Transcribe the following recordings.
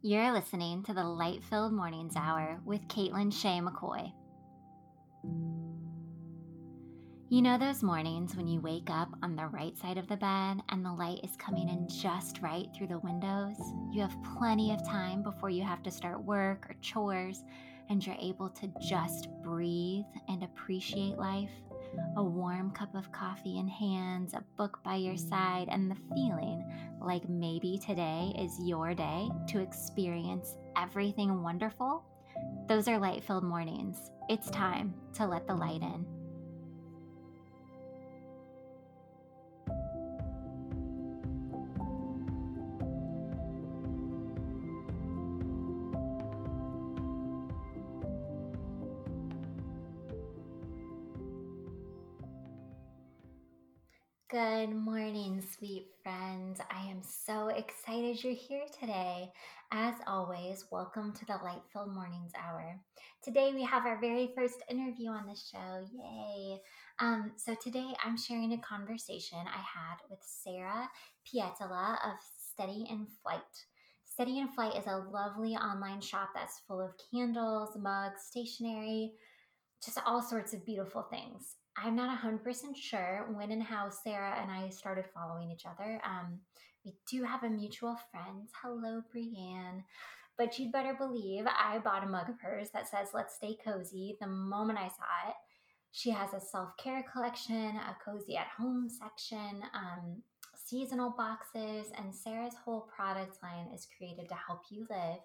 You're listening to the Light Filled Mornings Hour with Caitlin Shea McCoy. You know those mornings when you wake up on the right side of the bed and the light is coming in just right through the windows? You have plenty of time before you have to start work or chores, and you're able to just breathe and appreciate life a warm cup of coffee in hands, a book by your side, and the feeling like maybe today is your day to experience everything wonderful, those are light filled mornings. It's time to let the light in. Good morning, sweet friends. I am so excited you're here today. As always, welcome to the Light Filled Mornings Hour. Today we have our very first interview on the show. Yay! Um, so today I'm sharing a conversation I had with Sara Pietila of Steady and Flight. Steady and Flight is a lovely online shop that's full of candles, mugs, stationery, just all sorts of beautiful things. I'm not 100% sure when and how Sara and I started following each other. Um, we do have a mutual friend. Hello, Brienne. But you'd better believe I bought a mug of hers that says, Let's stay cozy the moment I saw it. She has a self care collection, a cozy at home section, um, seasonal boxes, and Sara's whole product line is created to help you live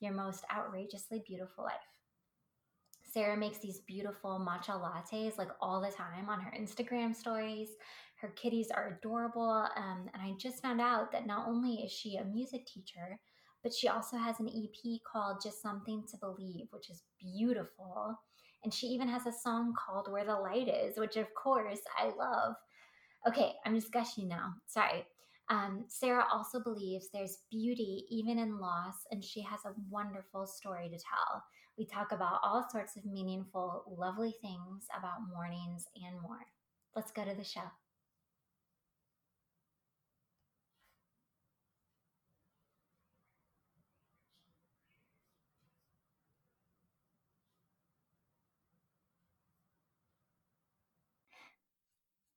your most outrageously beautiful life. Sara makes these beautiful matcha lattes like all the time on her Instagram stories. Her kitties are adorable. Um, and I just found out that not only is she a music teacher, but she also has an EP called Just Something to Believe, which is beautiful. And she even has a song called Where the Light Is, which of course I love. Okay, I'm just gushing now. Sorry. Um, Sara also believes there's beauty even in loss, and she has a wonderful story to tell. We talk about all sorts of meaningful, lovely things about mornings and more. Let's go to the show.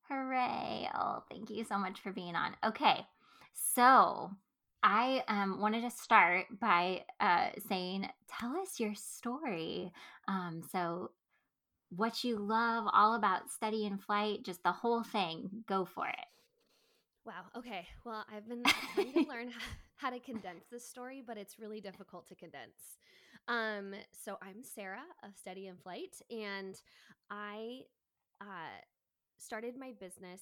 Hooray. Oh, thank you so much for being on. Okay, so I um, wanted to start by uh, saying, tell us your story. Um, so, what you love all about Steady and Flight, just the whole thing. Go for it. Wow. Okay. Well, I've been trying to learn how to condense this story, but it's really difficult to condense. Um, so I'm Sara of Steady and Flight, and I uh, started my business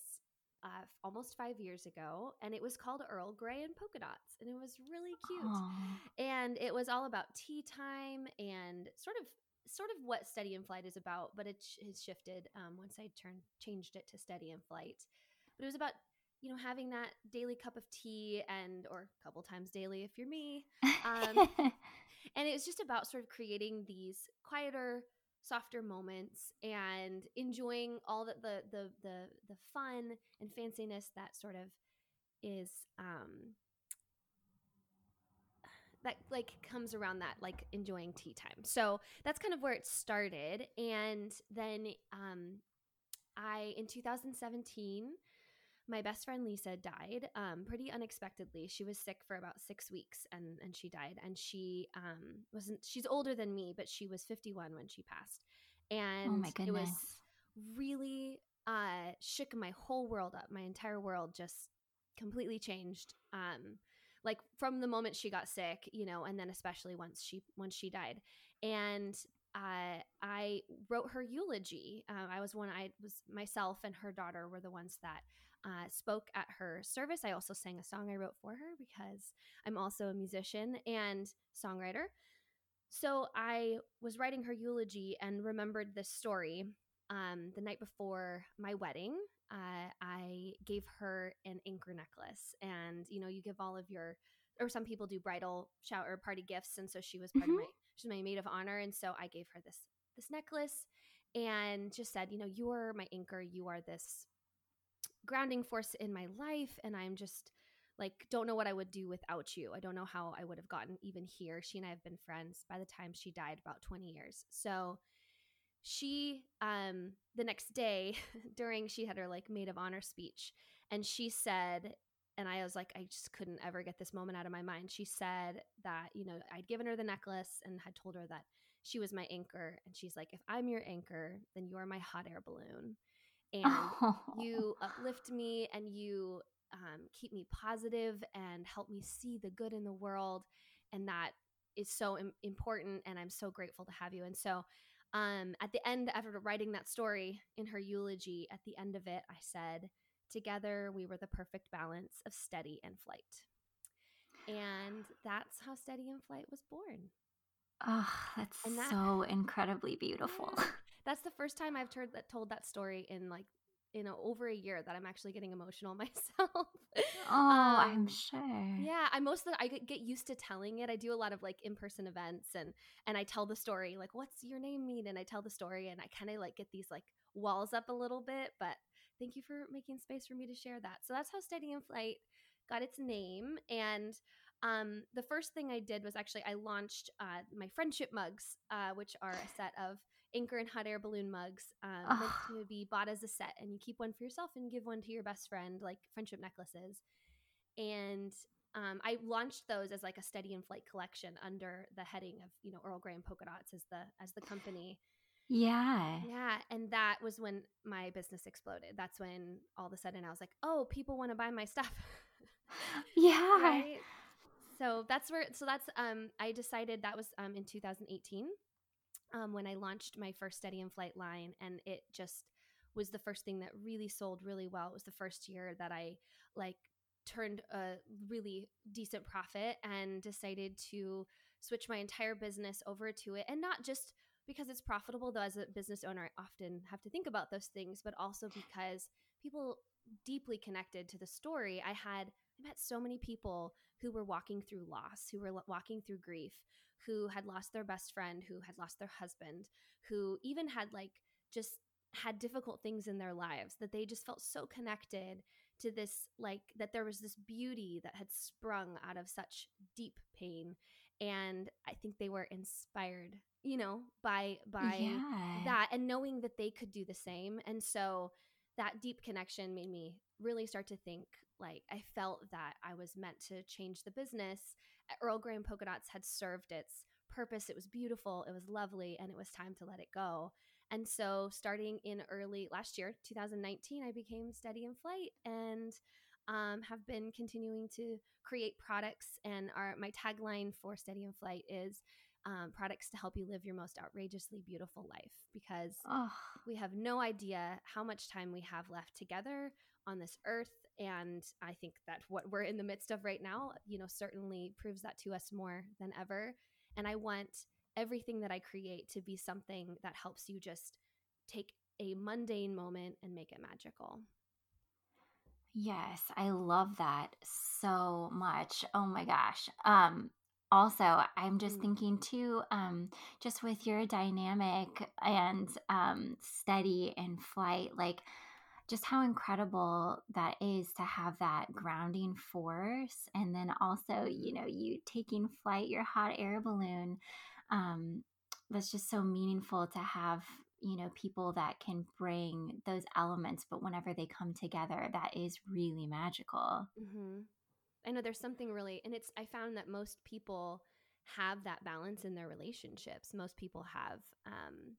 uh, almost five years ago, and it was called Earl Grey and Polka Dots, and it was really cute. Aww. And it was all about tea time and sort of sort of what Steady and Flight is about, but it has shifted um, once I turned changed it to Steady and Flight. But it was about you know having that daily cup of tea and or a couple times daily if you're me, um, and it was just about sort of creating these quieter softer moments and enjoying all the the the the, the fun and fanciness that sort of is um that like comes around that like enjoying tea time. So that's kind of where it started. And then um i in 2017 my best friend Lisa died um, pretty unexpectedly. She was sick for about six weeks and, and she died. And she um, wasn't, she's older than me, but she was 51 when she passed. Oh and oh it was really uh, shook my whole world up. My entire world just completely changed. Um, like from the moment she got sick, you know, and then especially once she once she died. And uh, I wrote her eulogy. Uh, I was one. I was myself and her daughter were the ones that uh, spoke at her service. I also sang a song I wrote for her because I'm also a musician and songwriter. So I was writing her eulogy and remembered this story. Um, the night before my wedding, uh, I gave her an anchor necklace, and you know, you give all of your, or some people do bridal shower party gifts, and so she was part mm-hmm. of my, she's my maid of honor, and so I gave her this this necklace, and just said, you know, you are my anchor, you are this grounding force in my life and i'm just like don't know what I would do without you. I don't know how I would have gotten even here. She and I have been friends by the time she died about 20 years. So she um the next day during she had her like maid of honor speech and she said and I was like I just couldn't ever get this moment out of my mind. She said that, you know, I'd given her the necklace and had told her that she was my anchor and she's like if I'm your anchor, then you are my hot air balloon. And oh. you uplift me and you um, keep me positive and help me see the good in the world and that is so Im- important and i'm so grateful to have you. And so um, at the end after writing that story in her eulogy at the end of it i said together we were the perfect balance of steady and flight. And that's how steady and flight was born. Oh that's that, so incredibly beautiful that's the first time i've heard that told that story in like in a, over a year that I'm actually getting emotional myself. oh, um, I'm sure. Yeah, I mostly I get used to telling it. I do a lot of like in-person events and and I tell the story like what's your name mean and I tell the story and I kind of like get these like walls up a little bit, but thank you for making space for me to share that. So that's how Steady and Flight got its name and um, the first thing I did was actually I launched uh, my friendship mugs, uh, which are a set of anchor and hot air balloon mugs um, meant to be bought as a set and you keep one for yourself and give one to your best friend like friendship necklaces. And um, i launched those as like a steady and flight collection under the heading of you know earl grey and polka dots as the as the company. Yeah. Yeah and that was when my business exploded. That's when all of a sudden i was like oh people want to buy my stuff. Yeah. Right? So that's where so that's um i decided that was um in 2018 um, when I launched my first Steady and Flight line, and it just was the first thing that really sold really well. It was the first year that I like turned a really decent profit and decided to switch my entire business over to it, and not just because it's profitable though as a business owner i often have to think about those things but also because people deeply connected to the story i had i met so many people who were walking through loss who were walking through grief who had lost their best friend, who had lost their husband, who even had like just had difficult things in their lives that they just felt so connected to this like that there was this beauty that had sprung out of such deep pain and i think they were inspired you know by by yeah. that and knowing that they could do the same and so that deep connection made me really start to think like i felt that i was meant to change the business Earl Grey and Polka Dots had served its purpose. It was beautiful, it was lovely, and it was time to let it go. And so, starting in early last year, 2019, I became Steady and Flight and um, have been continuing to create products. And our my tagline for Steady and Flight is um, products to help you live your most outrageously beautiful life because oh. we have no idea how much time we have left together on this earth and i think that what we're in the midst of right now you know certainly proves that to us more than ever. And i want everything that i create to be something that helps you just take a mundane moment and make it magical. Yes i love that so much. Oh my gosh. Um also i'm just mm. thinking too um just with your dynamic and um steady and flight like just how incredible that is to have that grounding force and then also you know you taking flight your hot air balloon um, that's just so meaningful to have you know people that can bring those elements but whenever they come together that is really magical mm-hmm. i know there's something really and it's i found that most people have that balance in their relationships most people have um,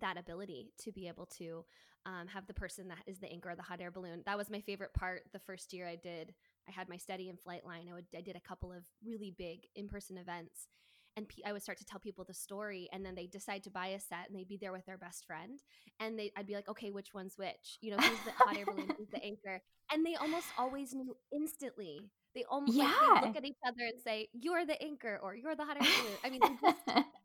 that ability to be able to um, have the person that is the anchor of the hot air balloon. That was my favorite part. The first year I did, I had my steady and flight line. I would I did a couple of really big in person events, and I would start to tell people the story, and then they decide to buy a set, and they'd be there with their best friend, and they I'd be like, okay, which one's which? You know, who's the hot air balloon? Who's the anchor? And they almost always knew instantly. They almost yeah. like, look at each other and say, "You're the anchor," or "You're the hot air balloon." I mean, just,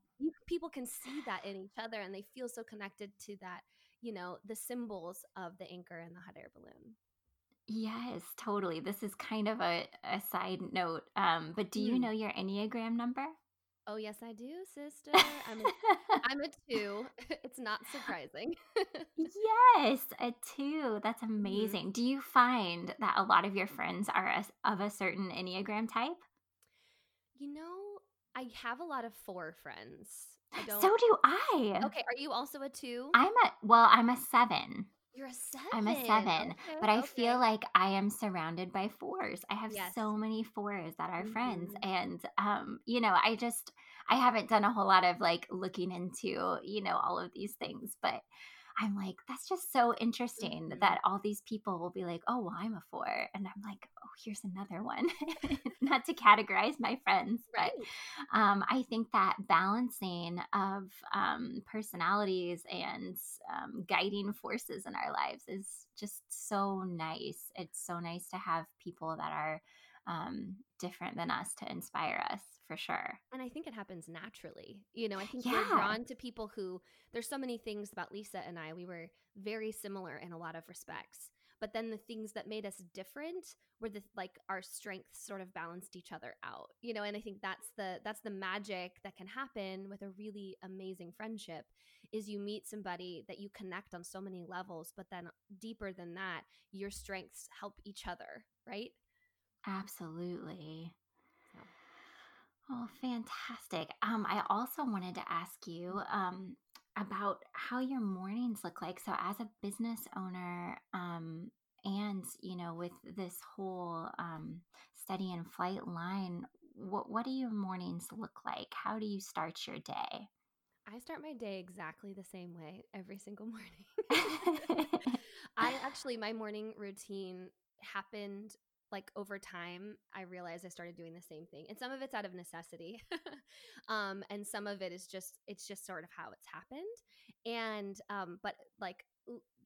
people can see that in each other, and they feel so connected to that you know, the symbols of the anchor and the hot air balloon. Yes, totally. This is kind of a, a side note. Um, but do you mm. know your Enneagram number? Oh yes, I do, sister. I'm a, I'm a two. It's not surprising. yes, a two. That's Mhm. amazing. Do you find that a lot of your friends are a, of a certain Enneagram type? You know, I have a lot of four friends. So do I. okay, are you also a two? I'm a, well, I'm a seven. You're a seven. I'm a seven, Okay, but I okay. feel like I am surrounded by fours. I have Yes. so many fours that are friends, Mhm. and um, you know, I just I haven't done a whole lot of like looking into you know all of these things, but I'm like that's just so interesting Mhm. that all these people will be like, oh, well, I'm a four, and I'm like, oh, here's another one. Not to categorize my friends, right. but um, I think that balancing of um, personalities and um, guiding forces in our lives is just so nice. It's so nice to have people that are um, different than us to inspire us for sure. And I think it happens naturally. You know, I think Yeah. we're drawn to people who there's so many things about Lisa and I. We were very similar in a lot of respects. But then the things that made us different were the like our strengths sort of balanced each other out. You know, and I think that's the that's the magic that can happen with a really amazing friendship is you meet somebody that you connect on so many levels, but then deeper than that, your strengths help each other, right? Absolutely. Oh, fantastic. Um, I also wanted to ask you um, about how your mornings look like. So, as a business owner, um, and you know, with this whole um, Steady and Flight line, what what do your mornings look like? How do you start your day? I start my day exactly the same way every single morning. I actually, my morning routine happened like over time. I realized I started doing the same thing, and some of it's out of necessity, um, and some of it is just it's just sort of how it's happened. And um, but like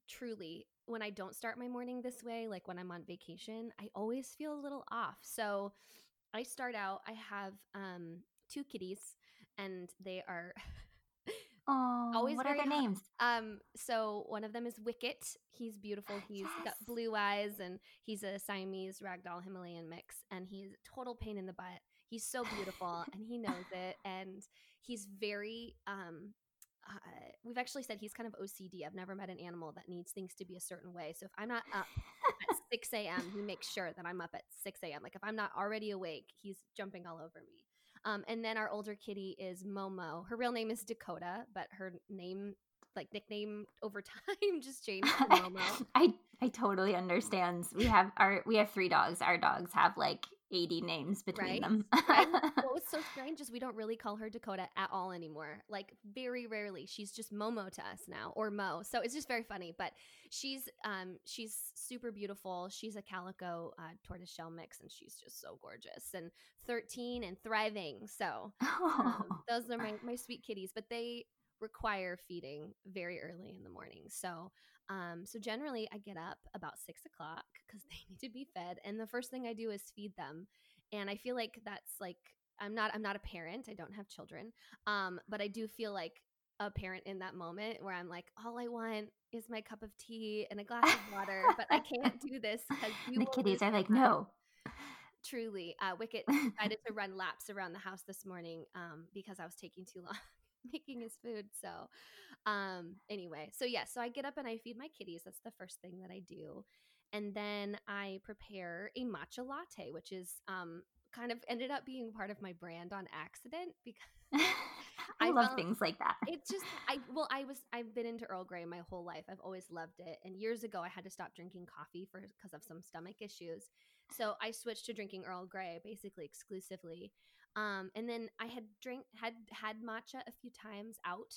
truly, when I don't start my morning this way, like when I'm on vacation, I always feel a little off. So I start out. I have um, two kitties, and they are. oh, Always what are their hot- names? Um, so one of them is Wicket. He's beautiful. He's Yes. got blue eyes and he's a Siamese ragdoll Himalayan mix and he's a total pain in the butt. He's so beautiful and he knows it and he's very um uh, we've actually said he's kind of OCD. I've never met an animal that needs things to be a certain way. So if I'm not up at 6 a.m., he makes sure that I'm up at 6 a.m. Like if I'm not already awake, he's jumping all over me. Um, and then our older kitty is Momo. Her real name is Dakota, but her name, like nickname over time, just changed to Momo. I I totally understand. We have our we have three dogs. Our dogs have like 80 names between Right? them. Right? what was so strange is we don't really call her Dakota at all anymore. Like very rarely. She's just Momo to us now, or Mo. So it's just very funny. But she's um she's super beautiful. She's a calico uh, tortoiseshell mix, and she's just so gorgeous and 13 and thriving. So um, those are my my sweet kitties, but they require feeding very early in the morning. So um, so generally, I get up about six o'clock because they need to be fed, and the first thing I do is feed them. And I feel like that's like I'm not I'm not a parent. I don't have children, um, but I do feel like a parent in that moment where I'm like, all I want is my cup of tea and a glass of water, but I can't do this because the kitties are like, no. Truly, uh, Wicket decided to run laps around the house this morning um, because I was taking too long making his food. So, um, anyway, so yeah, so I get up and I feed my kitties. That's the first thing that I do. And then I prepare a matcha latte, which is um, kind of ended up being part of my brand on accident because I, I love things like that. it's just I well I was I've been into Earl Grey my whole life. I've always loved it. And years ago I had to stop drinking coffee for because of some stomach issues. So I switched to drinking Earl Grey basically exclusively. Um, and then I had drink had had matcha a few times out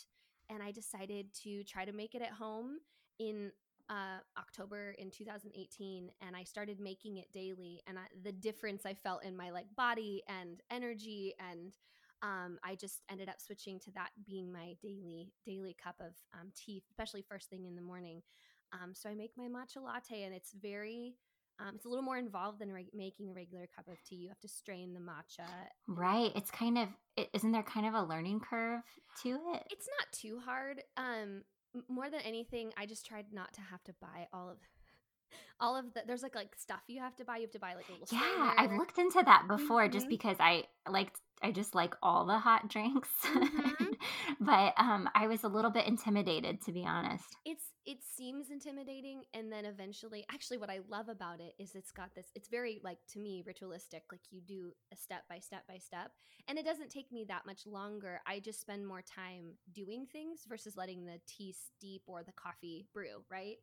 and I decided to try to make it at home in uh, October in 2018 and I started making it daily and I, the difference I felt in my like body and energy and um, I just ended up switching to that being my daily daily cup of um, tea, especially first thing in the morning. Um, so I make my matcha latte, and it's very um, it's a little more involved than reg- making a regular cup of tea. You have to strain the matcha. Right. It's kind of is isn't there kind of a learning curve to it? It's not too hard. Um, more than anything, I just tried not to have to buy all of all of the. There's like like stuff you have to buy. You have to buy like a little. Yeah, I've looked into that before just Mhm. because I like I just like all the hot drinks. Mm-hmm. but um, I was a little bit intimidated, to be honest. It's it seems intimidating, and then eventually, actually, what I love about it is it's got this. It's very like to me ritualistic. Like you do a step by step by step, and it doesn't take me that much longer. I just spend more time doing things versus letting the tea steep or the coffee brew, right?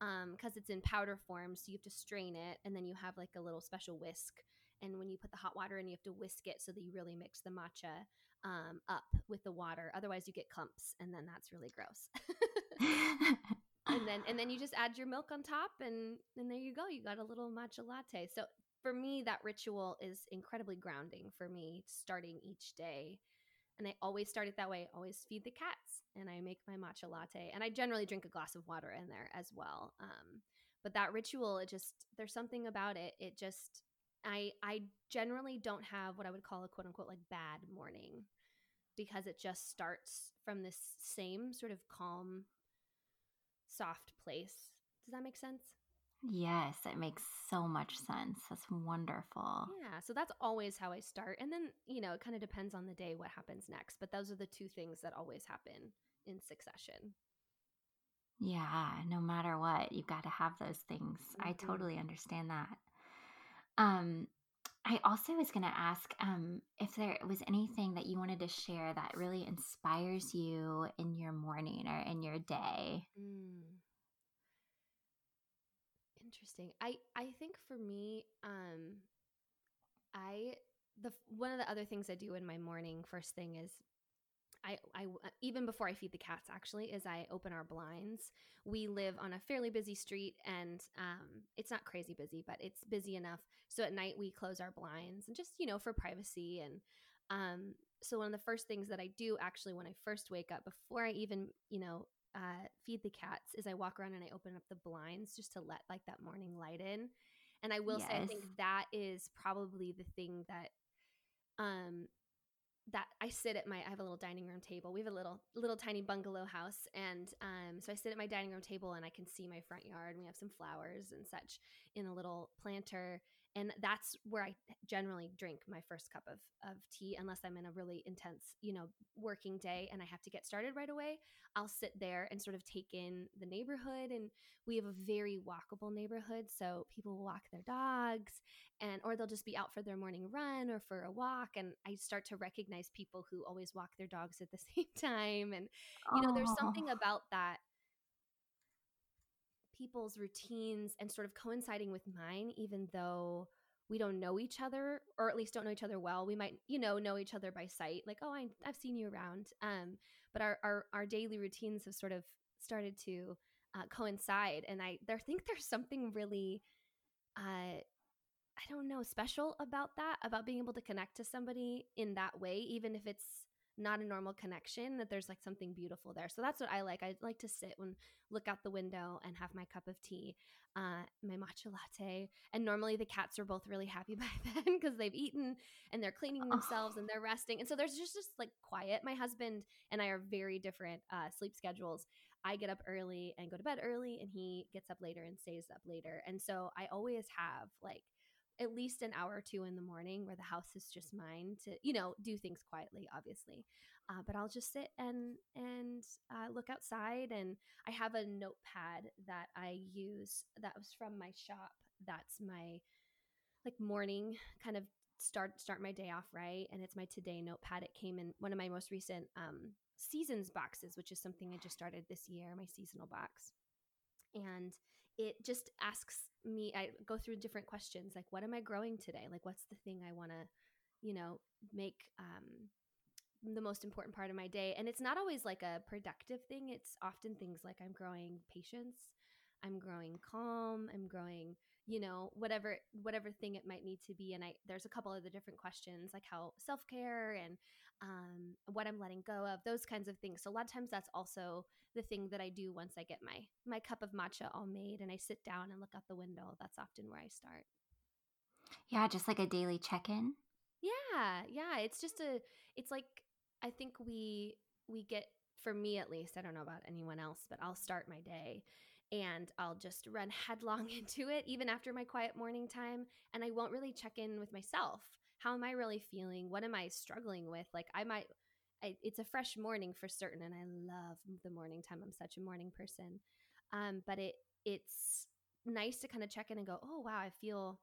because um, it's in powder form. So you have to strain it, and then you have like a little special whisk. And when you put the hot water in, you have to whisk it so that you really mix the matcha um, up with the water. Otherwise, you get clumps, and then that's really gross. and then and then you just add your milk on top, and and there you go. You got a little matcha latte. So for me, that ritual is incredibly grounding for me, starting each day and I always start it that way. I always feed the cats, and I make my matcha latte, and I generally drink a glass of water in there as well. Um, but that ritual, it just there's something about it. It just I I generally don't have what I would call a quote unquote like bad morning because it just starts from this same sort of calm, soft place. Does that make sense? Yes, it makes so much sense. That's wonderful. Yeah, so that's always how I start. And then, you know, it kind of depends on the day what happens next, but those are the two things that always happen in succession. Yeah, no matter what, you've got to have those things. Mm-hmm. I totally understand that. Um I also was going to ask um, if there was anything that you wanted to share that really inspires you in your morning or in your day. Mm interesting. I I think for me, um, I the one of the other things I do in my morning first thing is I, I uh, even before I feed the cats actually is I open our blinds. We live on a fairly busy street and um, it's not crazy busy, but it's busy enough. So at night we close our blinds and just you know for privacy and um, so one of the first things that I do actually when I first wake up before I even you know uh, feed the cats is I walk around and I open up the blinds just to let like that morning light in. And I will yes. say I think that is probably the thing that um that I sit at my I have a little dining room table. We have a little little tiny bungalow house and um so I sit at my dining room table and I can see my front yard we have some flowers and such in a little planter and that's where I generally drink my first cup of, of tea unless I'm in a really intense, you know, working day and I have to get started right away. I'll sit there and sort of take in the neighborhood and we have a very walkable neighborhood, so people walk their dogs and or they'll just be out for their morning run or for a walk and I start to recognize people who always walk their dogs at the same time and you know, there's something about that people's routines and sort of coinciding with mine, even though we don't know each other or at least don't know each other well. We might, you know, know each other by sight, like, oh, I, have seen you around. Um, but our, our, our daily routines have sort of started to uh, coincide. And I there think there's something really, uh, I don't know, special about that, about being able to connect to somebody in that way, even if it's not a normal connection that there's like something beautiful there. So that's what i like. I like to sit and look out the window and have my cup of tea uh, my matcha latte. And normally the cats are both really happy by then because they've eaten and they're cleaning themselves oh. and they're resting. And so there's just just like quiet. My husband and i are very different uh, sleep schedules. I get up early and go to bed early and he gets up later and stays up later. And so i always have like at least an hour or two in the morning where the house is just mine to you know do things quietly obviously. Uh, but i'll just sit and and uh, look outside and i have a notepad that i use that was from my shop that's my like morning kind of start start my day off right and it's my today notepad. It came in one of my most recent um, seasons boxes which is something i just started this year my seasonal box. And it just asks me i go through different questions like what am i growing today? Like what's the thing i want to you know make um, the most important part of my day? And it's not always like a productive thing. It's often things like i'm growing patience i'm growing calm i'm growing you know whatever whatever thing it might need to be. And i there's a couple of the different questions like how self-care and um, what i'm letting go of those kinds of things. So a lot of times that's also the thing that i do once i get my my cup of matcha all made and i sit down and look out the window that's often where i start. Yeah just like a daily check-in? Yeah yeah it's just a it's like i think we we get for me at least i don't know about anyone else but i'll start my day and I'll just run headlong into it even after my quiet morning time and I won't really check in with myself how am I really feeling? What am I struggling with? Like I might I, it's a fresh morning for certain and I love the morning time. I'm such a morning person. Um, but it it's nice to kind of check in and go, "Oh, wow, I feel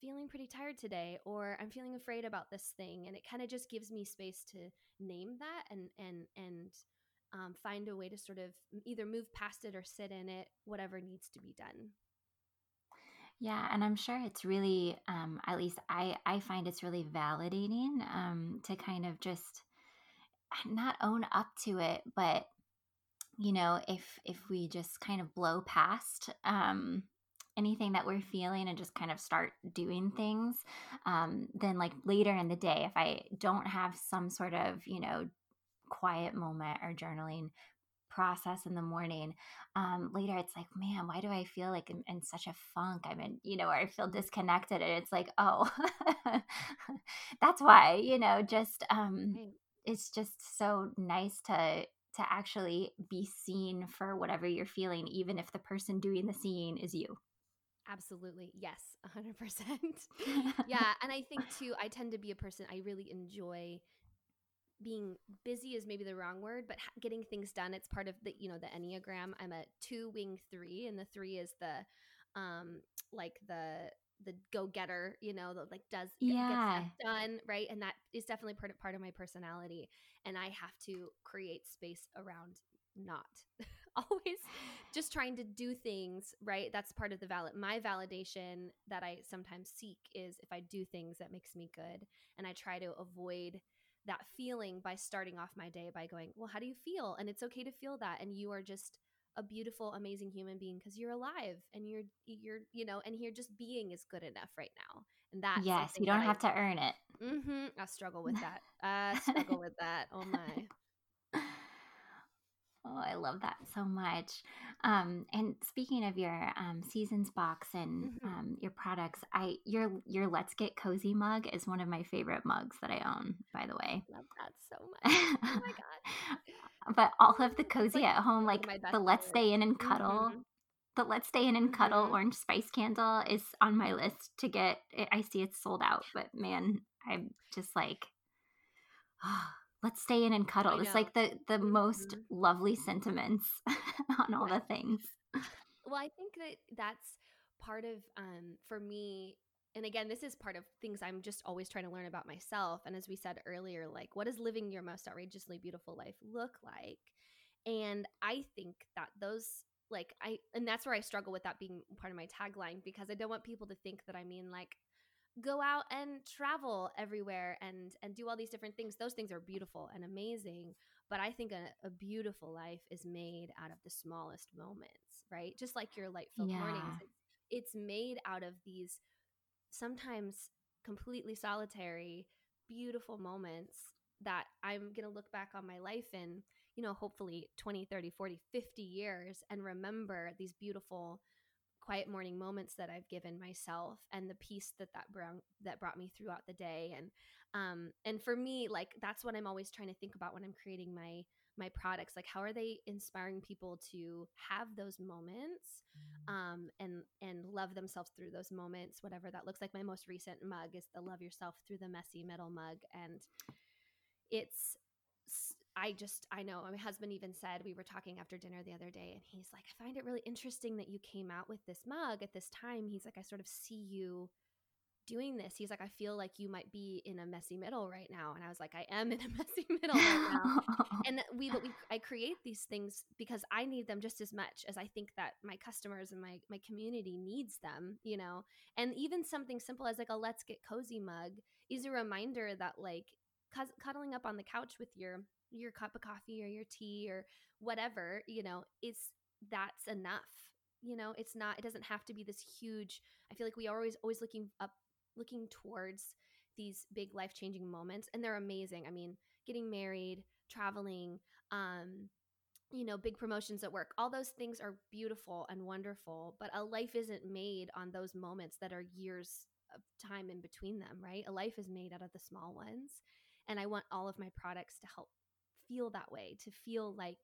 feeling pretty tired today or I'm feeling afraid about this thing." And it kind of just gives me space to name that and and and um, find a way to sort of either move past it or sit in it, whatever needs to be done. Yeah, and I'm sure it's really, um, at least I I find it's really validating um, to kind of just not own up to it, but you know, if if we just kind of blow past um, anything that we're feeling and just kind of start doing things, um, then like later in the day, if I don't have some sort of you know quiet moment or journaling process in the morning um, later it's like man why do i feel like I'm in such a funk i'm in you know or i feel disconnected and it's like oh that's why you know just um, right. it's just so nice to to actually be seen for whatever you're feeling even if the person doing the seeing is you Absolutely. Yes, 100%. yeah. And I think too, I tend to be a person, I really enjoy being busy is maybe the wrong word, but getting things done. It's part of the, you know, the Enneagram. I'm a two wing three, and the three is the, um, like the, the go getter, you know, that like does yeah done right, and that is definitely part of part of my personality. And I have to create space around not always just trying to do things right. That's part of the valid. My validation that I sometimes seek is if I do things that makes me good, and I try to avoid that feeling by starting off my day by going, Well, how do you feel? And it's okay to feel that. And you are just a beautiful, amazing human being because you're alive and you're, you're, you know, and you're just being is good enough right now. And that, yes, you don't have I, to earn it. Mm-hmm, I struggle with that. I struggle with that. Oh my. Oh, I love that so much. Um, and speaking of your um, seasons box and mm-hmm. um, your products, I your your Let's Get Cozy mug is one of my favorite mugs that I own. By the way, love that so much. Oh my god! but all of the cozy like, at home, like the Let's Stay In and Cuddle, mm-hmm. the Let's Stay In and Cuddle mm-hmm. orange spice candle is on my list to get. I see it's sold out, but man, I'm just like. Oh, let's stay in and cuddle. It's like the the most mm-hmm. lovely sentiments on all the things. Well, I think that that's part of um for me and again this is part of things i'm just always trying to learn about myself and as we said earlier like what does living your most outrageously beautiful life look like and i think that those like i and that's where i struggle with that being part of my tagline because i don't want people to think that i mean like go out and travel everywhere and and do all these different things those things are beautiful and amazing but i think a, a beautiful life is made out of the smallest moments right just like your light filled yeah. mornings it's, it's made out of these sometimes completely solitary beautiful moments that i'm going to look back on my life in you know hopefully 20 30 40 50 years and remember these beautiful quiet morning moments that I've given myself and the peace that that brought that brought me throughout the day. And um and for me like that's what I'm always trying to think about when I'm creating my my products. Like how are they inspiring people to have those moments mm. um and and love themselves through those moments whatever that looks like? My most recent mug is the love yourself through the messy middle mug and it's I just, I know my husband even said, we were talking after dinner the other day, and he's like, I find it really interesting that you came out with this mug at this time. He's like, I sort of see you doing this. He's like, I feel like you might be in a messy middle right now. And I was like, I am in a messy middle right now. and we, we, I create these things because I need them just as much as I think that my customers and my, my community needs them, you know? And even something simple as like a let's get cozy mug is a reminder that like cuddling up on the couch with your your cup of coffee or your tea or whatever, you know, it's that's enough. You know, it's not it doesn't have to be this huge. I feel like we are always always looking up looking towards these big life-changing moments and they're amazing. I mean, getting married, traveling, um you know, big promotions at work. All those things are beautiful and wonderful, but a life isn't made on those moments that are years of time in between them, right? A life is made out of the small ones. And I want all of my products to help feel that way, to feel like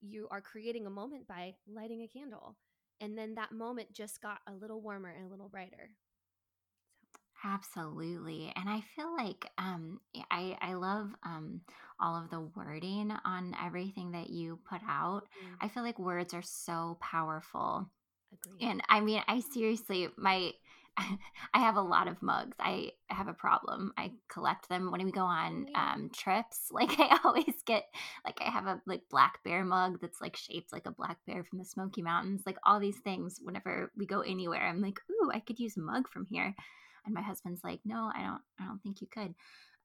you are creating a moment by lighting a candle. And then that moment just got a little warmer and a little brighter. Absolutely. And I feel like um I I love um all of the wording on everything that you put out. Mm, I feel like words are so powerful. agreed. And I mean, I seriously my I have a lot of mugs. I have a problem. I collect them when we go on um trips. Like I always get like I have a like black bear mug that's like shaped like a black bear from the Smoky Mountains. Like all these things whenever we go anywhere, I'm like, "Ooh, I could use a mug from here." And my husband's like, "No, I don't I don't think you could."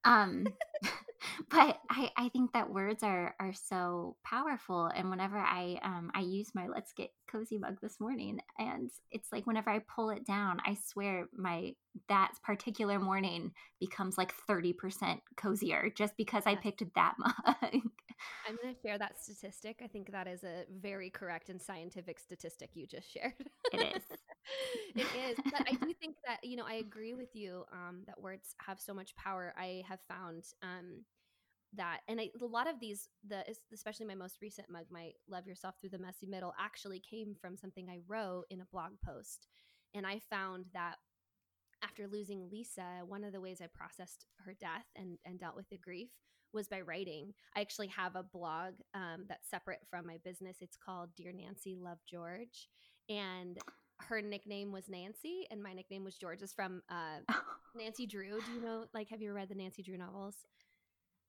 Um but I, I think that words are are so powerful and whenever i um i use my let's get cozy mug this morning and it's like whenever i pull it down i swear my that particular morning becomes like 30% cozier just because i picked that mug I'm going to share that statistic. I think that is a very correct and scientific statistic you just shared. It is. it is. But I do think that, you know, I agree with you um, that words have so much power. I have found um, that, and I, a lot of these, the especially my most recent mug, my Love Yourself Through the Messy Middle, actually came from something I wrote in a blog post. And I found that after losing Lisa, one of the ways I processed her death and, and dealt with the grief was by writing. I actually have a blog um, that's separate from my business. It's called Dear Nancy, Love George. And her nickname was Nancy, and my nickname was George. Is from uh, Nancy Drew. Do you know? Like, have you read the Nancy Drew novels?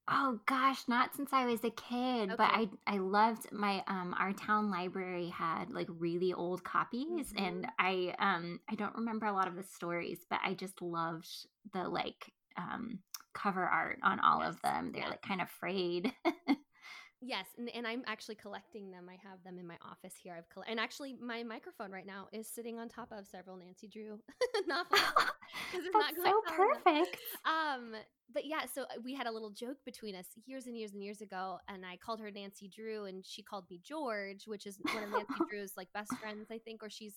Oh gosh, not since I was a kid, but I I loved my um our town library had like really old copies and Mhm. I um I don't remember a lot of the stories, but I just loved the like um cover art on all Yes. of them. They're Yeah. like kind of frayed. Yes, and, and I'm actually collecting them. I have them in my office here. I've coll- and actually my microphone right now is sitting on top of several Nancy Drew novels not That's going so perfect. um but yeah so uh, we had a little joke between us years and years and years ago and i called her nancy drew and she called me george which is one of nancy drew's like best friends i think or she's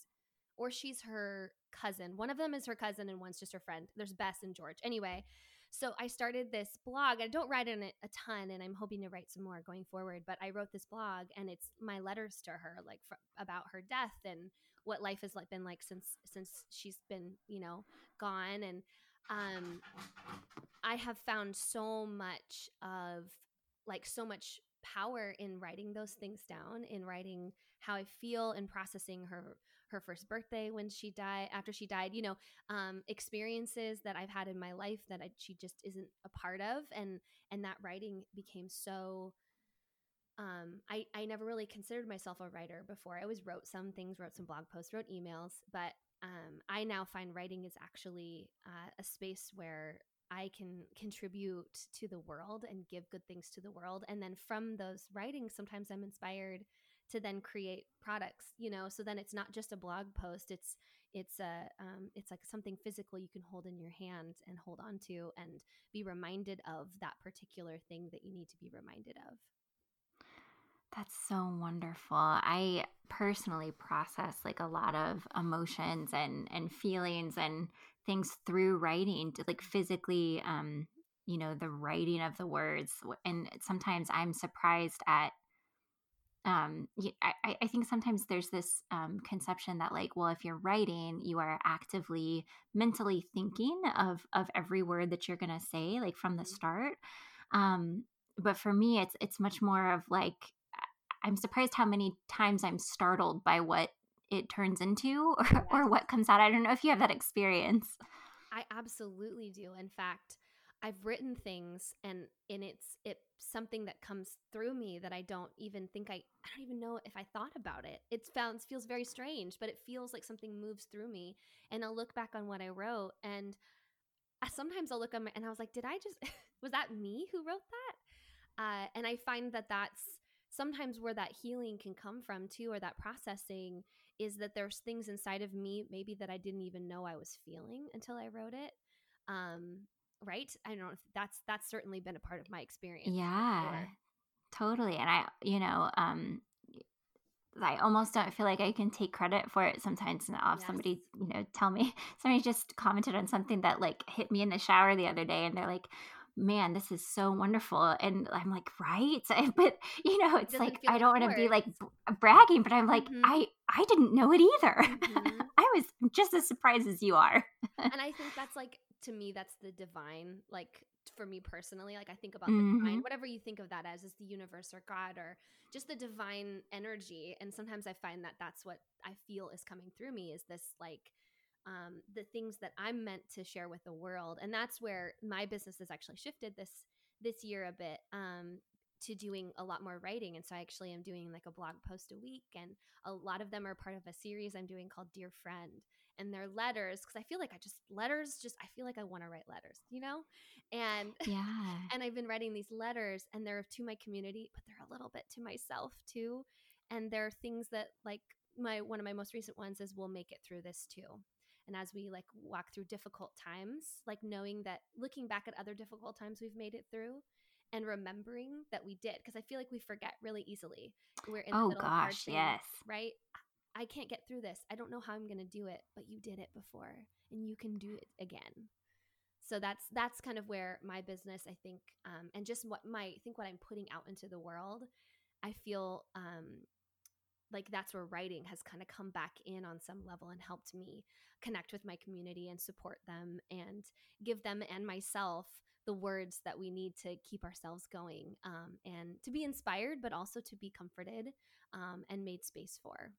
or she's her cousin one of them is her cousin and one's just her friend there's bess and george anyway so i started this blog i don't write in it a ton and i'm hoping to write some more going forward but i wrote this blog and it's my letters to her like about her death and what life has been like since since she's been you know gone and um I have found so much of like so much power in writing those things down, in writing how I feel and processing her her first birthday when she died after she died you know um experiences that i've had in my life that I, she just isn't a part of and and that writing became so um i i never really considered myself a writer before i always wrote some things wrote some blog posts wrote emails but um i now find writing is actually uh, a space where I can contribute to the world and give good things to the world. And then from those writings, sometimes I'm inspired to then create products, you know, so then it's not just a blog post. It's, it's a, um, it's like something physical you can hold in your hand and hold on to and be reminded of that particular thing that you need to be reminded of. That's so wonderful. I personally process like a lot of emotions and and feelings and things through writing, like physically um you know, the writing of the words and sometimes I'm surprised at um I, I think sometimes there's this um conception that like well if you're writing you are actively mentally thinking of of every word that you're gonna say like from the Mhm. start um but for me it's it's much more of like i'm surprised how many times i'm startled by what it turns into or, or what comes out i don't know if you have that experience I absolutely do. In fact, I've written things and and it's it's something that comes through me that I don't even think I I don't even know if I thought about it. It sounds feels very strange, but it feels like something moves through me and I'll look back on what I wrote and I, sometimes I'll look on my and I was like, did I just was that me who wrote that? Uh, and I find that that's sometimes where that healing can come from too, or that processing is that there's things inside of me maybe that I didn't even know I was feeling until I wrote it. Um, right? I don't know if that's that's certainly been a part of my experience. yeah sure. totally and i you know um I almost don't feel like I can take credit for it sometimes. And I'll have Yes. somebody, you know, tell me somebody just commented on something that like hit me in the shower the other day, and they're like, "Man, this is so wonderful," and I'm like, "Right," but you know, it's doesn't like I don't want to be like bragging, but I'm like, Mhm. I I didn't know it either. Mhm. I was just as surprised as you are. and I think that's like to me that's the divine like for me personally like i think about mm-hmm. the divine whatever you think of that as is the universe or god or just the divine energy and sometimes i find that that's what i feel is coming through me is this like um, the things that i'm meant to share with the world and that's where my business has actually shifted this this year a bit um, to doing a lot more writing and so i actually am doing like a blog post a week and a lot of them are part of a series i'm doing called dear friend and they're letters because i feel like i just letters just i feel like i want to write letters you know? And yeah. and i've been writing these letters and they're to my community but they're a little bit to myself too and there are things that like my one of my most recent ones is we'll make it through this too and as we like walk through difficult times like knowing that looking back at other difficult times we've made it through and remembering that we did because I feel like we forget really easily. We're in oh gosh, thing, yes, right. I can't get through this. I don't know how I'm going to do it, but you did it before, and you can do it again. So that's that's kind of where my business, I think, um, and just what my I think what I'm putting out into the world, I feel um, like that's where writing has kind of come back in on some level and helped me connect with my community and support them and give them and myself the words that we need to keep ourselves going um, and to be inspired, but also to be comforted um, and made space for.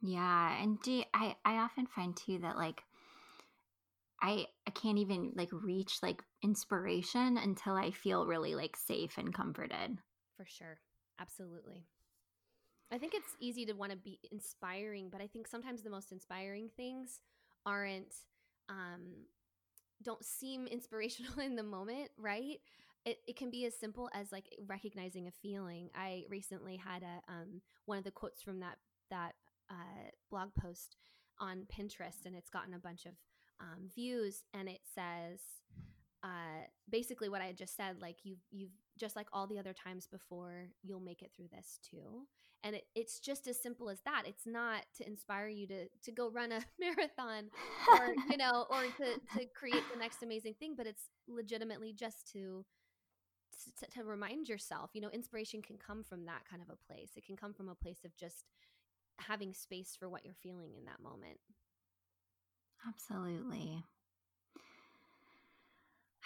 Yeah, and do you, I I often find too that like I I can't even like reach like inspiration until I feel really like safe and comforted. For sure. Absolutely. I think it's easy to want to be inspiring, but I think sometimes the most inspiring things aren't um don't seem inspirational in the moment, right? It, it can be as simple as like recognizing a feeling. I recently had a um, one of the quotes from that that uh, blog post on Pinterest, and it's gotten a bunch of um, views, and it says uh, basically what I just said. Like you've you've just like all the other times before, you'll make it through this too. And it, it's just as simple as that. It's not to inspire you to to go run a marathon or you know or to to create the next amazing thing, but it's legitimately just to to, to, remind yourself, you know, inspiration can come from that kind of a place. It can come from a place of just having space for what you're feeling in that moment. Absolutely.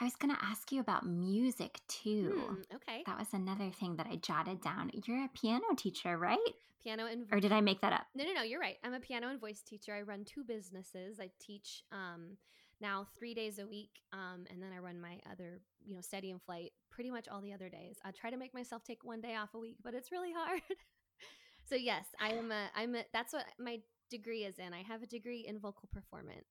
I was going to ask you about music too. Hmm, okay. That was another thing that I jotted down. You're a piano teacher, right? Piano and Or did I make that up? No, no, no, you're right. I'm a piano and voice teacher. I run two businesses. I teach um now 3 days a week um and then I run my other, you know, steady and flight pretty much all the other days. I try to make myself take one day off a week, but it's really hard. so yes, I am a I'm a that's what my degree is in. I have a degree in vocal performance.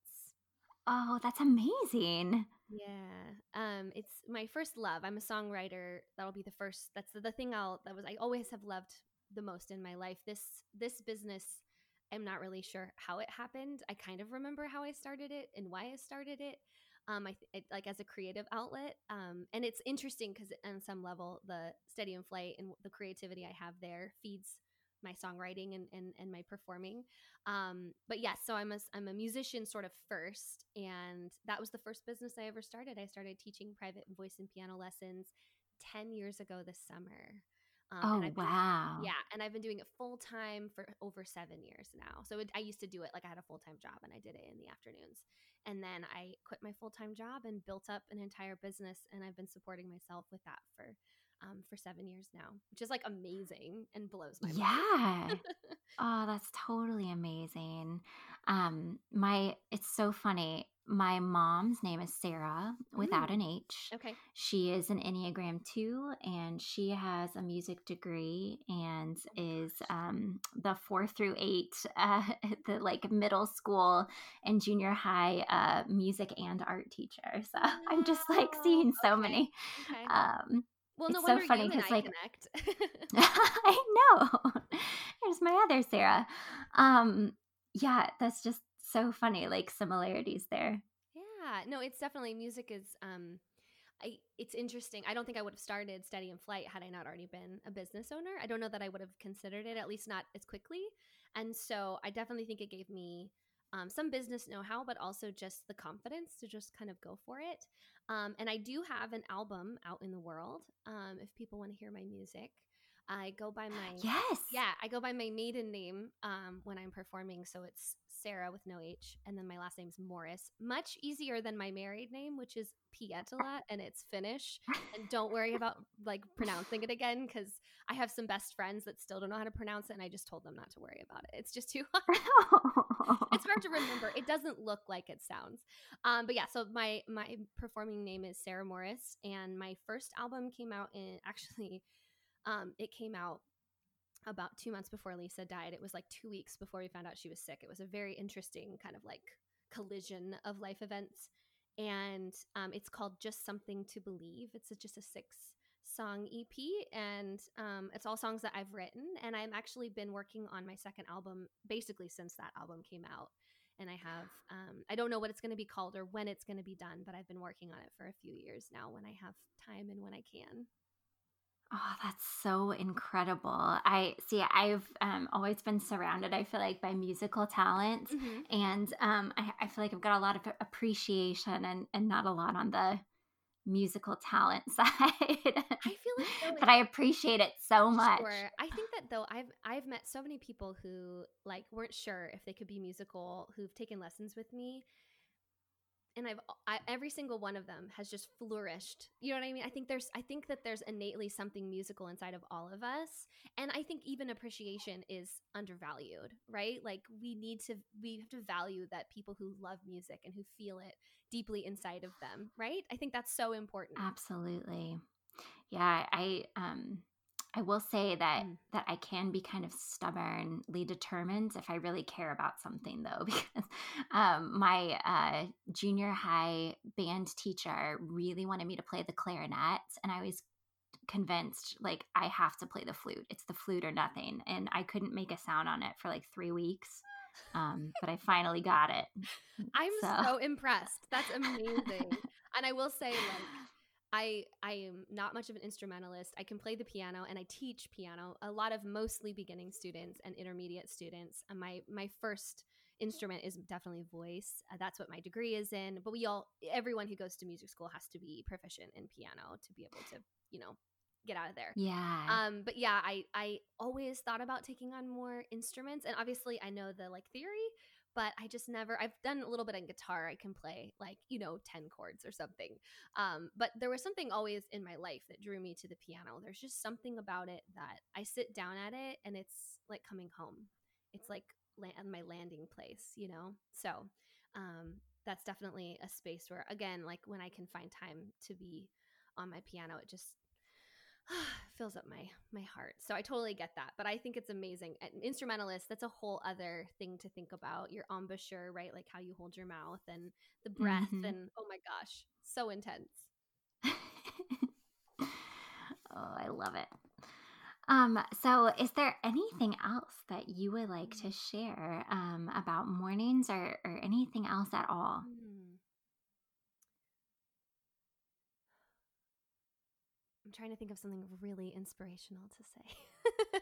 Oh, that's amazing. Yeah. Um it's my first love. I'm a songwriter. That'll be the first that's the, the thing I'll that was I always have loved the most in my life. This this business I'm not really sure how it happened. I kind of remember how I started it and why I started it. Um, I th- like as a creative outlet. Um, and it's interesting because on some level, the steady and flight and the creativity I have there feeds my songwriting and, and, and my performing. Um, but yes, so I'm a, I'm a musician sort of first. And that was the first business I ever started. I started teaching private voice and piano lessons 10 years ago this summer. Um, oh been, wow! Yeah, and I've been doing it full time for over seven years now. So it, I used to do it like I had a full time job, and I did it in the afternoons. And then I quit my full time job and built up an entire business, and I've been supporting myself with that for um, for seven years now, which is like amazing and blows my yeah. oh, that's totally amazing. Um, my it's so funny. My mom's name is Sara without mm. an H. Okay. She is an Enneagram 2 and she has a music degree and oh is um, the 4 through 8 uh, the like middle school and junior high uh, music and art teacher. So I'm just like seeing so okay. many okay. um, well, no it's wonder so funny because like connect. I know. There's my other Sara. Um, yeah, that's just so funny. Like similarities there. Yeah, no, it's definitely music is. Um, I it's interesting. I don't think I would have started Steady and Flight had I not already been a business owner. I don't know that I would have considered it, at least not as quickly. And so I definitely think it gave me um, some business know how, but also just the confidence to just kind of go for it. Um, and I do have an album out in the world. Um, if people want to hear my music, I go by my yes, yeah, I go by my maiden name um, when I'm performing. So it's Sara with no H, and then my last name's Morris. Much easier than my married name, which is Pietila, and it's Finnish. And don't worry about like pronouncing it again because I have some best friends that still don't know how to pronounce it, and I just told them not to worry about it. It's just too hard. it's hard to remember. It doesn't look like it sounds. Um, but yeah, so my my performing name is Sara Morris, and my first album came out in actually, um, it came out about two months before Lisa died. It was like two weeks before we found out she was sick. It was a very interesting kind of like collision of life events. And um, it's called Just Something to Believe. It's a, just a six song EP, and um, it's all songs that I've written. And I've actually been working on my second album basically since that album came out. And I have, um, I don't know what it's going to be called or when it's going to be done, but I've been working on it for a few years now when I have time and when I can. Oh, that's so incredible. I see, I've um, always been surrounded, I feel like, by musical talent. Mm-hmm. And um, I, I, feel like I've got a lot of appreciation and, and not a lot on the musical talent side. I feel like, but I appreciate it so much. Sure. I think that though I've I've met so many people who like weren't sure if they could be musical who've taken lessons with me and I've I, every single one of them has just flourished. You know what I mean? I think there's I think that there's innately something musical inside of all of us, and I think even appreciation is undervalued, right? Like we need to we have to value that people who love music and who feel it deeply inside of them, right? I think that's so important. Absolutely. Yeah, I um I will say that mm. that I can be kind of stubbornly determined if I really care about something, though, because um, my uh, junior high band teacher really wanted me to play the clarinet, and I was convinced like I have to play the flute. It's the flute or nothing, and I couldn't make a sound on it for like three weeks. Um, but I finally got it. I'm so. so impressed. That's amazing. and I will say, like I I am not much of an instrumentalist. I can play the piano and I teach piano. A lot of mostly beginning students and intermediate students. And my my first instrument is definitely voice. Uh, that's what my degree is in. But we all everyone who goes to music school has to be proficient in piano to be able to, you know, get out of there. Yeah. Um but yeah, I I always thought about taking on more instruments and obviously I know the like theory, but I just never I've done a little bit on guitar. I can play like, you know, 10 chords or something. Um, but there was something always in my life that drew me to the piano. There's just something about it that I sit down at it and it's like coming home. It's like my landing place, you know? So, um, that's definitely a space where again, like when I can find time to be on my piano, it just fills up my my heart. So I totally get that. But I think it's amazing. An instrumentalist, that's a whole other thing to think about. Your embouchure, right? Like how you hold your mouth and the breath mm-hmm. and oh my gosh, so intense. oh, I love it. Um, so is there anything else that you would like to share um, about mornings or, or anything else at all? Mm. I'm trying to think of something really inspirational to say.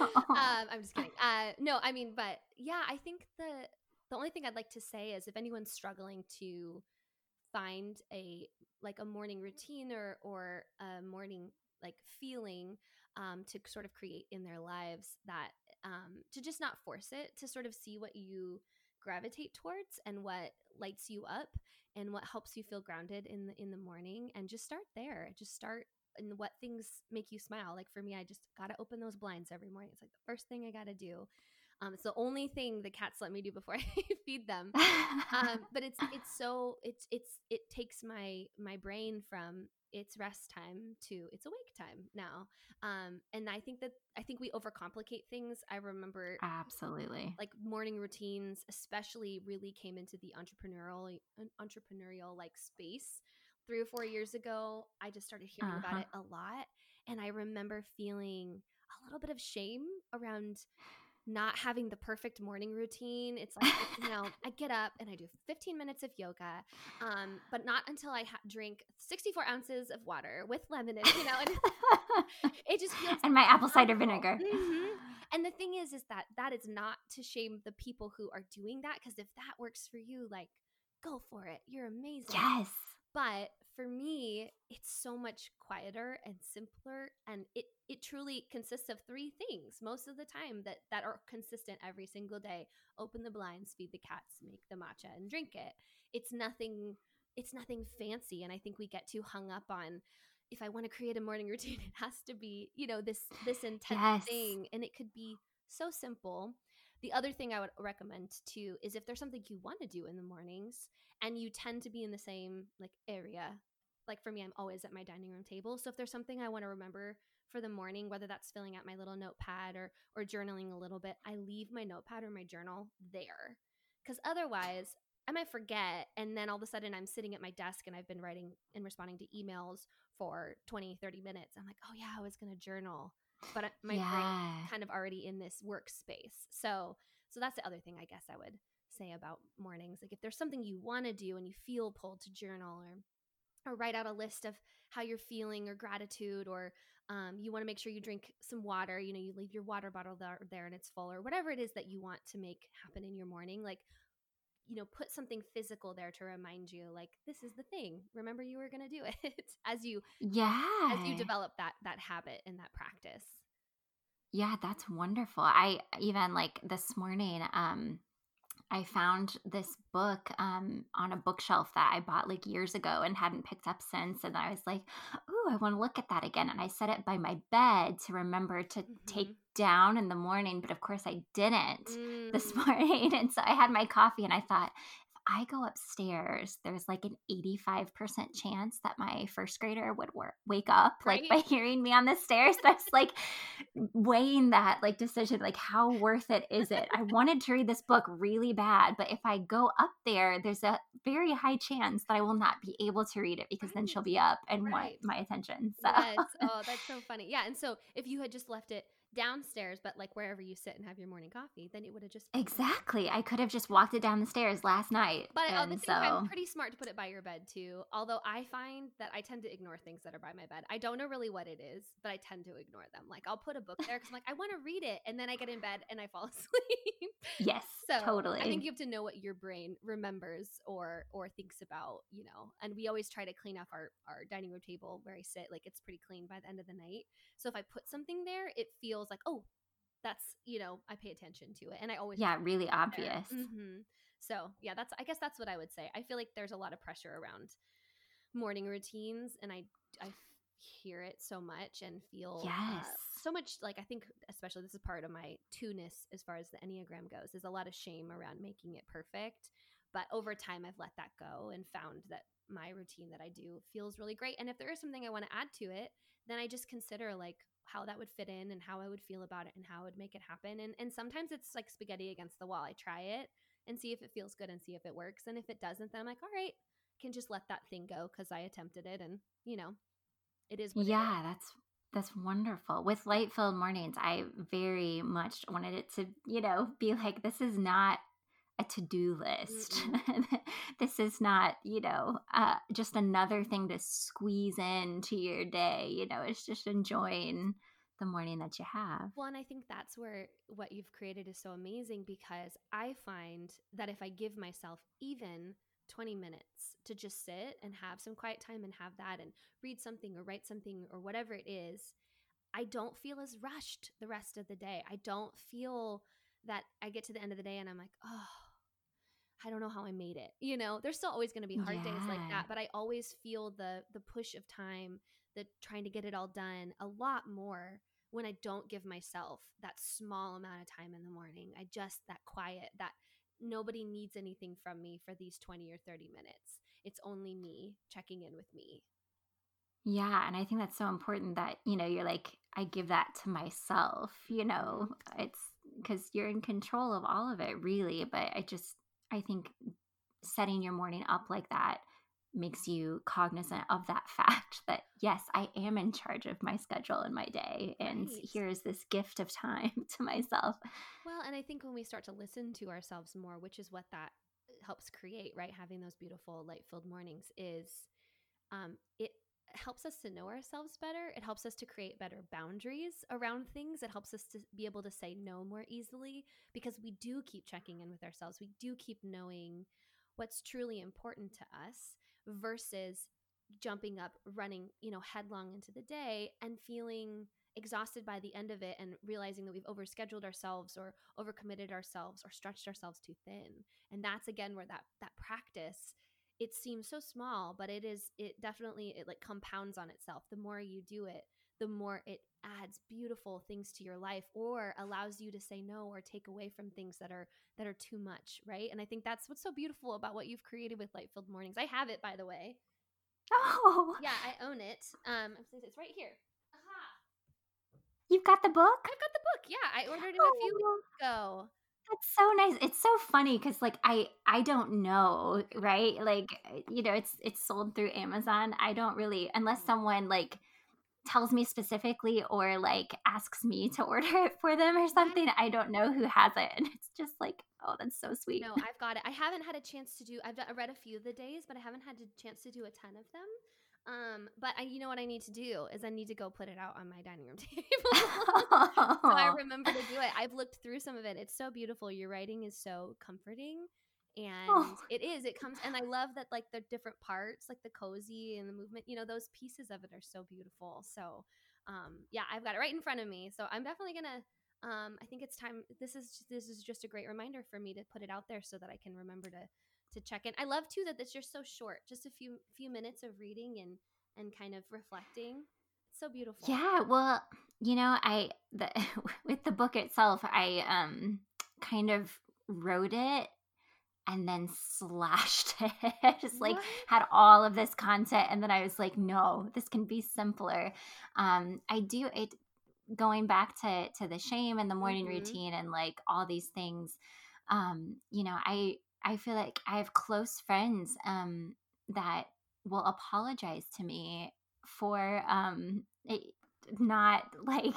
um, I'm just kidding. Uh, no, I mean, but yeah, I think the the only thing I'd like to say is if anyone's struggling to find a like a morning routine or or a morning like feeling um, to sort of create in their lives that um, to just not force it to sort of see what you gravitate towards and what lights you up and what helps you feel grounded in the in the morning and just start there just start and what things make you smile. Like for me, I just got to open those blinds every morning. It's like the first thing I got to do. Um, it's the only thing the cats let me do before I feed them. Um, but it's it's so it's it's it takes my my brain from its rest time to its awake time now. Um, and I think that I think we overcomplicate things. I remember absolutely like morning routines, especially really came into the entrepreneurial entrepreneurial like space three or four years ago, I just started hearing uh-huh. about it a lot. And I remember feeling a little bit of shame around not having the perfect morning routine. It's like, you know, I get up and I do 15 minutes of yoga, um, but not until I ha- drink 64 ounces of water with lemon in you know, and it just feels and my apple cider vinegar. Mm-hmm. And the thing is, is that that is not to shame the people who are doing that because if that works for you, like, go for it. You're amazing. Yes But for me, it's so much quieter and simpler and it it truly consists of three things most of the time that that are consistent every single day. Open the blinds, feed the cats, make the matcha and drink it. It's nothing it's nothing fancy and I think we get too hung up on if I want to create a morning routine, it has to be, you know, this this intense yes. thing and it could be so simple. The other thing I would recommend too is if there's something you want to do in the mornings and you tend to be in the same like area. Like for me, I'm always at my dining room table. So if there's something I want to remember for the morning, whether that's filling out my little notepad or or journaling a little bit, I leave my notepad or my journal there. Cuz otherwise, I might forget and then all of a sudden I'm sitting at my desk and I've been writing and responding to emails for 20, 30 minutes. I'm like, "Oh yeah, I was going to journal." But my yeah. brain kind of already in this workspace. So so that's the other thing I guess I would say about mornings. Like if there's something you want to do and you feel pulled to journal or or write out a list of how you're feeling or gratitude or um, you want to make sure you drink some water you know you leave your water bottle there, there and it's full or whatever it is that you want to make happen in your morning like you know put something physical there to remind you like this is the thing. Remember you were going to do it as you yeah as you develop that that habit and that practice. Yeah that's wonderful. I even like this morning um I found this book um, on a bookshelf that I bought like years ago and hadn't picked up since. And I was like, "Ooh, I want to look at that again." And I set it by my bed to remember to mm-hmm. take down in the morning. But of course, I didn't mm. this morning. And so I had my coffee, and I thought, I go upstairs, there's like an 85% chance that my first grader would work, wake up right. like by hearing me on the stairs. That's like weighing that like decision, like how worth it is it? I wanted to read this book really bad, but if I go up there, there's a very high chance that I will not be able to read it because right. then she'll be up and right. want my attention. So. Yes. Oh, that's so funny. Yeah. And so if you had just left it downstairs, but like wherever you sit and have your morning coffee, then it would have just exactly. I could have just walked it down the stairs last night. But at the same so... time, pretty smart to put it by your bed too. Although I find that I tend to ignore things that are by my bed. I don't know really what it is, but I tend to ignore them. Like I'll put a book there because I'm like I want to read it, and then I get in bed and I fall asleep. Yes, so totally. I think you have to know what your brain remembers or or thinks about, you know. And we always try to clean up our our dining room table where I sit, like it's pretty clean by the end of the night. So if I put something there, it feels like oh that's you know i pay attention to it and i always yeah really obvious. Mm-hmm. so yeah that's i guess that's what i would say. I feel like there's a lot of pressure around morning routines and i i hear it so much and feel uh, yes. uh, so much like i think especially this is part of my two-ness as far as the enneagram goes there's a lot of shame around making it perfect but over time i've let that go and found that my routine that i do feels really great and if there is something i want to add to it then i just consider like how that would fit in and how I would feel about it and how I would make it happen. And and sometimes it's like spaghetti against the wall. I try it and see if it feels good and see if it works. And if it doesn't, then I'm like, all right, I can just let that thing go because I attempted it and you know, it is Yeah, that's that's wonderful. With light filled mornings, I very much wanted it to, you know, be like this is not a to-do list. this is not, you know, uh, just another thing to squeeze into your day. You know, it's just enjoying the morning that you have. Well, and I think that's where what you've created is so amazing because I find that if I give myself even 20 minutes to just sit and have some quiet time and have that and read something or write something or whatever it is, I don't feel as rushed the rest of the day. I don't feel that I get to the end of the day and I'm like, oh, I don't know how I made it. You know, there's still always going to be hard yeah. days like that, but I always feel the the push of time, the trying to get it all done a lot more when I don't give myself that small amount of time in the morning. I just that quiet, that nobody needs anything from me for these 20 or 30 minutes. It's only me checking in with me. Yeah, and I think that's so important that, you know, you're like I give that to myself, you know. It's cuz you're in control of all of it really, but I just I think setting your morning up like that makes you cognizant of that fact that yes, I am in charge of my schedule and my day and right. here's this gift of time to myself. Well, and I think when we start to listen to ourselves more, which is what that helps create, right? Having those beautiful light-filled mornings is um it helps us to know ourselves better. It helps us to create better boundaries around things. It helps us to be able to say no more easily because we do keep checking in with ourselves. We do keep knowing what's truly important to us versus jumping up, running, you know, headlong into the day and feeling exhausted by the end of it and realizing that we've overscheduled ourselves or overcommitted ourselves or stretched ourselves too thin. And that's again where that that practice it seems so small, but it is it definitely it like compounds on itself. The more you do it, the more it adds beautiful things to your life or allows you to say no or take away from things that are that are too much, right? And I think that's what's so beautiful about what you've created with Light-Filled Mornings. I have it by the way. Oh. Yeah, I own it. Um it's right here. You've got the book? I've got the book. Yeah, I ordered it a few weeks ago. That's so nice. It's so funny because like I I don't know, right? Like you know, it's it's sold through Amazon. I don't really unless mm. someone like tells me specifically or like asks me to order it for them or something. I don't know who has it. And it's just like, oh, that's so sweet. No, I've got it. I haven't had a chance to do I've read a few of the days, but I haven't had a chance to do a ton of them. Um, but I, you know what I need to do is I need to go put it out on my dining room table. so I remember to do it. I've looked through some of it. It's so beautiful. Your writing is so comforting. And oh. it is, it comes, and I love that like the different parts, like the cozy and the movement, you know, those pieces of it are so beautiful. So, um, yeah, I've got it right in front of me. So I'm definitely gonna, um, I think it's time. This is, this is just a great reminder for me to put it out there so that I can remember to, to check in. I love too that it's just so short, just a few few minutes of reading and and kind of reflecting. It's so beautiful. Yeah, well, you know, I the with the book itself, I um kind of wrote it and then slashed it. just like had all of this content and then I was like, no, this can be simpler. Um I do it going back to to the shame and the morning mm-hmm. routine and like all these things um you know i I feel like I have close friends um, that will apologize to me for um, it, not like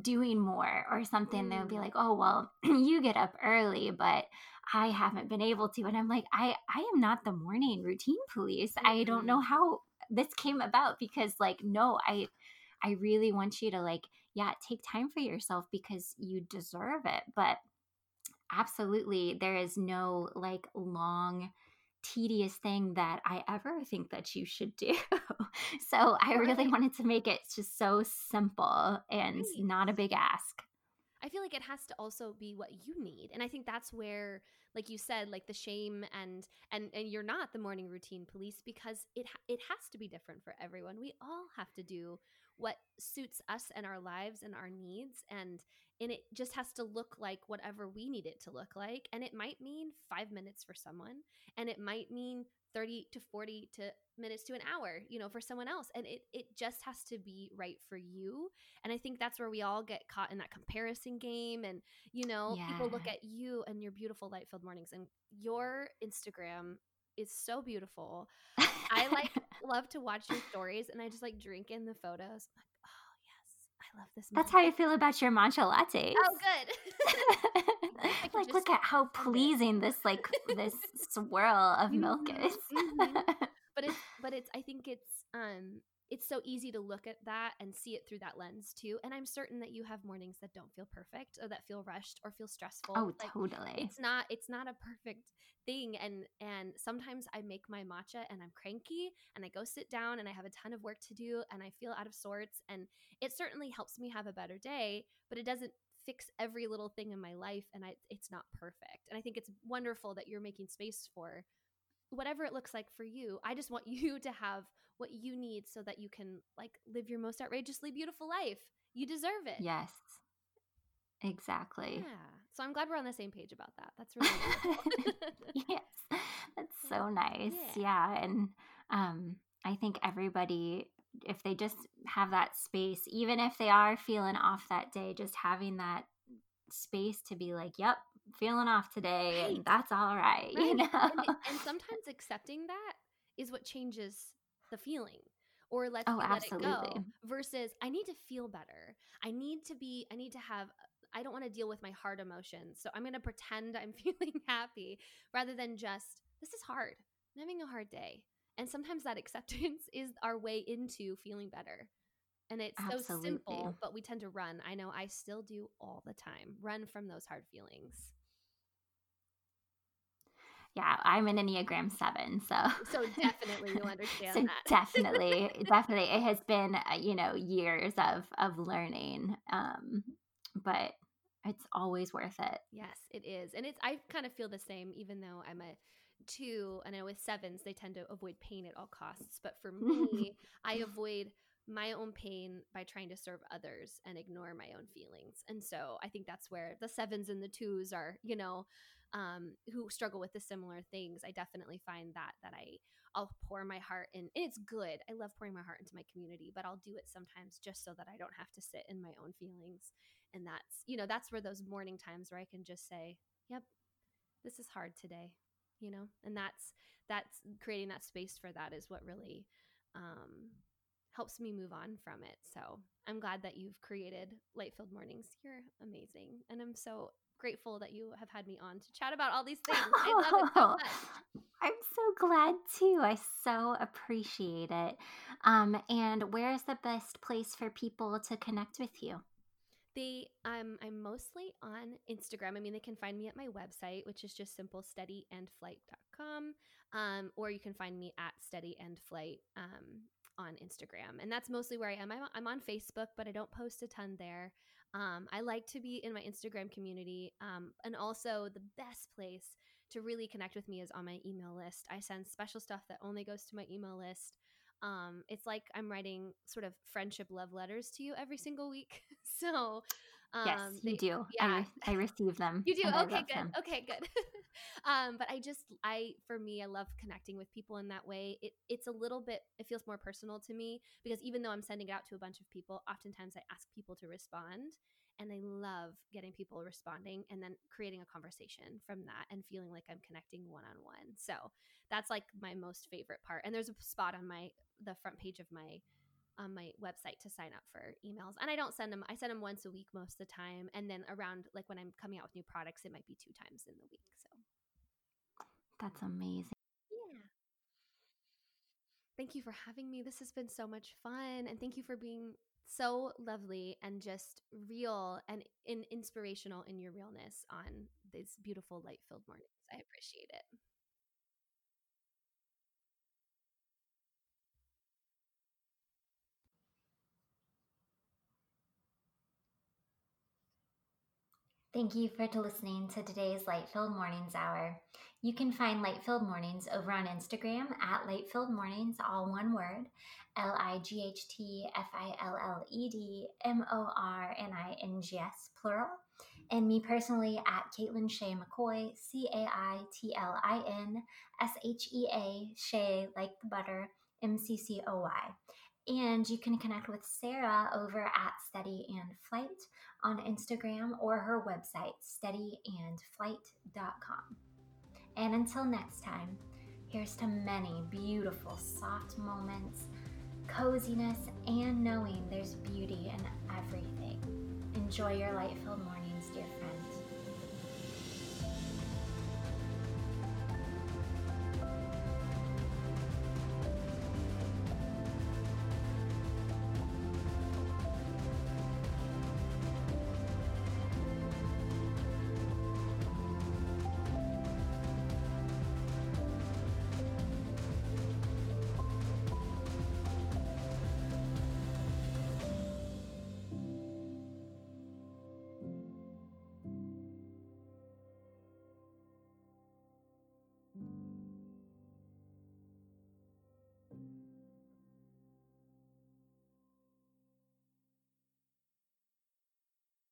doing more or something. Mm. They'll be mm. like, "Oh, well, you get up early, but I haven't been able to." And I'm like, "I I am not the morning routine police. Mm-hmm. I don't know how this came about because like no, I I really want you to like yeah, take time for yourself because you deserve it, but absolutely there is no like long tedious thing that I ever think that you should do. so I really wanted to make it just so simple and right. not a big ask. I feel like it has to also be what you need. And I think that's where like you said like the shame and and and you're not the morning routine police because it it has to be different for everyone. We all have to do what suits us and our lives and our needs and and it just has to look like whatever we need it to look like and it might mean 5 minutes for someone and it might mean 30 to 40 to minutes to an hour you know for someone else and it it just has to be right for you and i think that's where we all get caught in that comparison game and you know yeah. people look at you and your beautiful light-filled mornings and your instagram is so beautiful i like love to watch your stories and i just like drink in the photos Like, oh yes, I love this. That's how you feel about your matcha latte. Oh, good. like, look at how pleasing this like this swirl of milk mm-hmm, is. mm-hmm. But it's but it's I think it's um it's so easy to look at that and see it through that lens too. And I'm certain that you have mornings that don't feel perfect or that feel rushed or feel stressful. Oh, like, totally. It's not it's not a perfect thing and and sometimes I make my matcha and I'm cranky and I go sit down and I have a ton of work to do and I feel out of sorts and it certainly helps me have a better day, but it doesn't fix every little thing in my life and I, it's not perfect. And I think it's wonderful that you're making space for whatever it looks like for you. I just want you to have what you need so that you can like live your most outrageously beautiful life. You deserve it. Yes. Exactly. Yeah. So I'm glad we're on the same page about that. That's really yes. That's so nice. Yeah. yeah. And um I think everybody if they just have that space, even if they are feeling off that day, just having that space to be like, yep, feeling off today right. and that's all right, right. you know and, and, sometimes accepting that is what changes the feeling or let's oh, let it go versus i need to feel better. I need to be i need to have i don't want to deal with my hard emotions so i'm going to pretend i'm feeling happy rather than just this is hard. I'm having a hard day. And sometimes that acceptance is our way into feeling better. And it's Absolutely. so simple but we tend to run. I know i still do all the time run from those hard feelings yeah, I'm an Enneagram seven, so so definitely you understand so that. definitely, definitely, it has been uh, you know years of of learning, um, but it's always worth it. Yes, it is, and it's I kind of feel the same, even though I'm a two, and I know with sevens they tend to avoid pain at all costs, but for me, I avoid my own pain by trying to serve others and ignore my own feelings. And so I think that's where the sevens and the twos are, you know, um, who struggle with the similar things. I definitely find that that I I'll pour my heart in. And it's good. I love pouring my heart into my community, but I'll do it sometimes just so that I don't have to sit in my own feelings. And that's, you know, that's where those morning times where I can just say, "Yep, this is hard today." You know, and that's that's creating that space for that is what really um, helps me move on from it. So I'm glad that you've created Light Filled Mornings. You're amazing. And I'm so grateful that you have had me on to chat about all these things. I love it so much. I'm so glad too. I so appreciate it. Um, and where is the best place for people to connect with you? They, um, I'm mostly on Instagram. I mean, they can find me at my website, which is just simple steadyandflight.com. Um, or you can find me at steady and flight um, on Instagram. And that's mostly where I am. I'm, I'm on Facebook, but I don't post a ton there. Um, I like to be in my Instagram community. Um, and also, the best place to really connect with me is on my email list. I send special stuff that only goes to my email list. Um, it's like I'm writing sort of friendship love letters to you every single week. so um, yes, you they, do. Yeah. I, I receive them. You do. Okay, good. Them. Okay, good. um, but I just, I, for me, I love connecting with people in that way. It, it's a little bit, it feels more personal to me because even though I'm sending it out to a bunch of people, oftentimes I ask people to respond. And I love getting people responding and then creating a conversation from that and feeling like I'm connecting one on one. So that's like my most favorite part. And there's a spot on my, the front page of my on my website to sign up for emails. And I don't send them, I send them once a week most of the time. And then around like when I'm coming out with new products, it might be two times in the week. So that's amazing. Yeah. Thank you for having me. This has been so much fun. And thank you for being so lovely and just real and in inspirational in your realness on these beautiful light filled mornings. I appreciate it. Thank you for listening to today's Light Filled Mornings Hour. You can find Light Filled Mornings over on Instagram at Light Filled Mornings, all one word, L I G H T F I L L E D M O R N I N G S, plural. And me personally at Caitlin Shea McCoy, C A I T L I N S H E A, Shea like the butter, M C C O Y. And you can connect with Sara over at Steady and Flight on Instagram or her website, steadyandflight.com. And until next time, here's to many beautiful, soft moments, coziness, and knowing there's beauty in everything. Enjoy your light filled morning.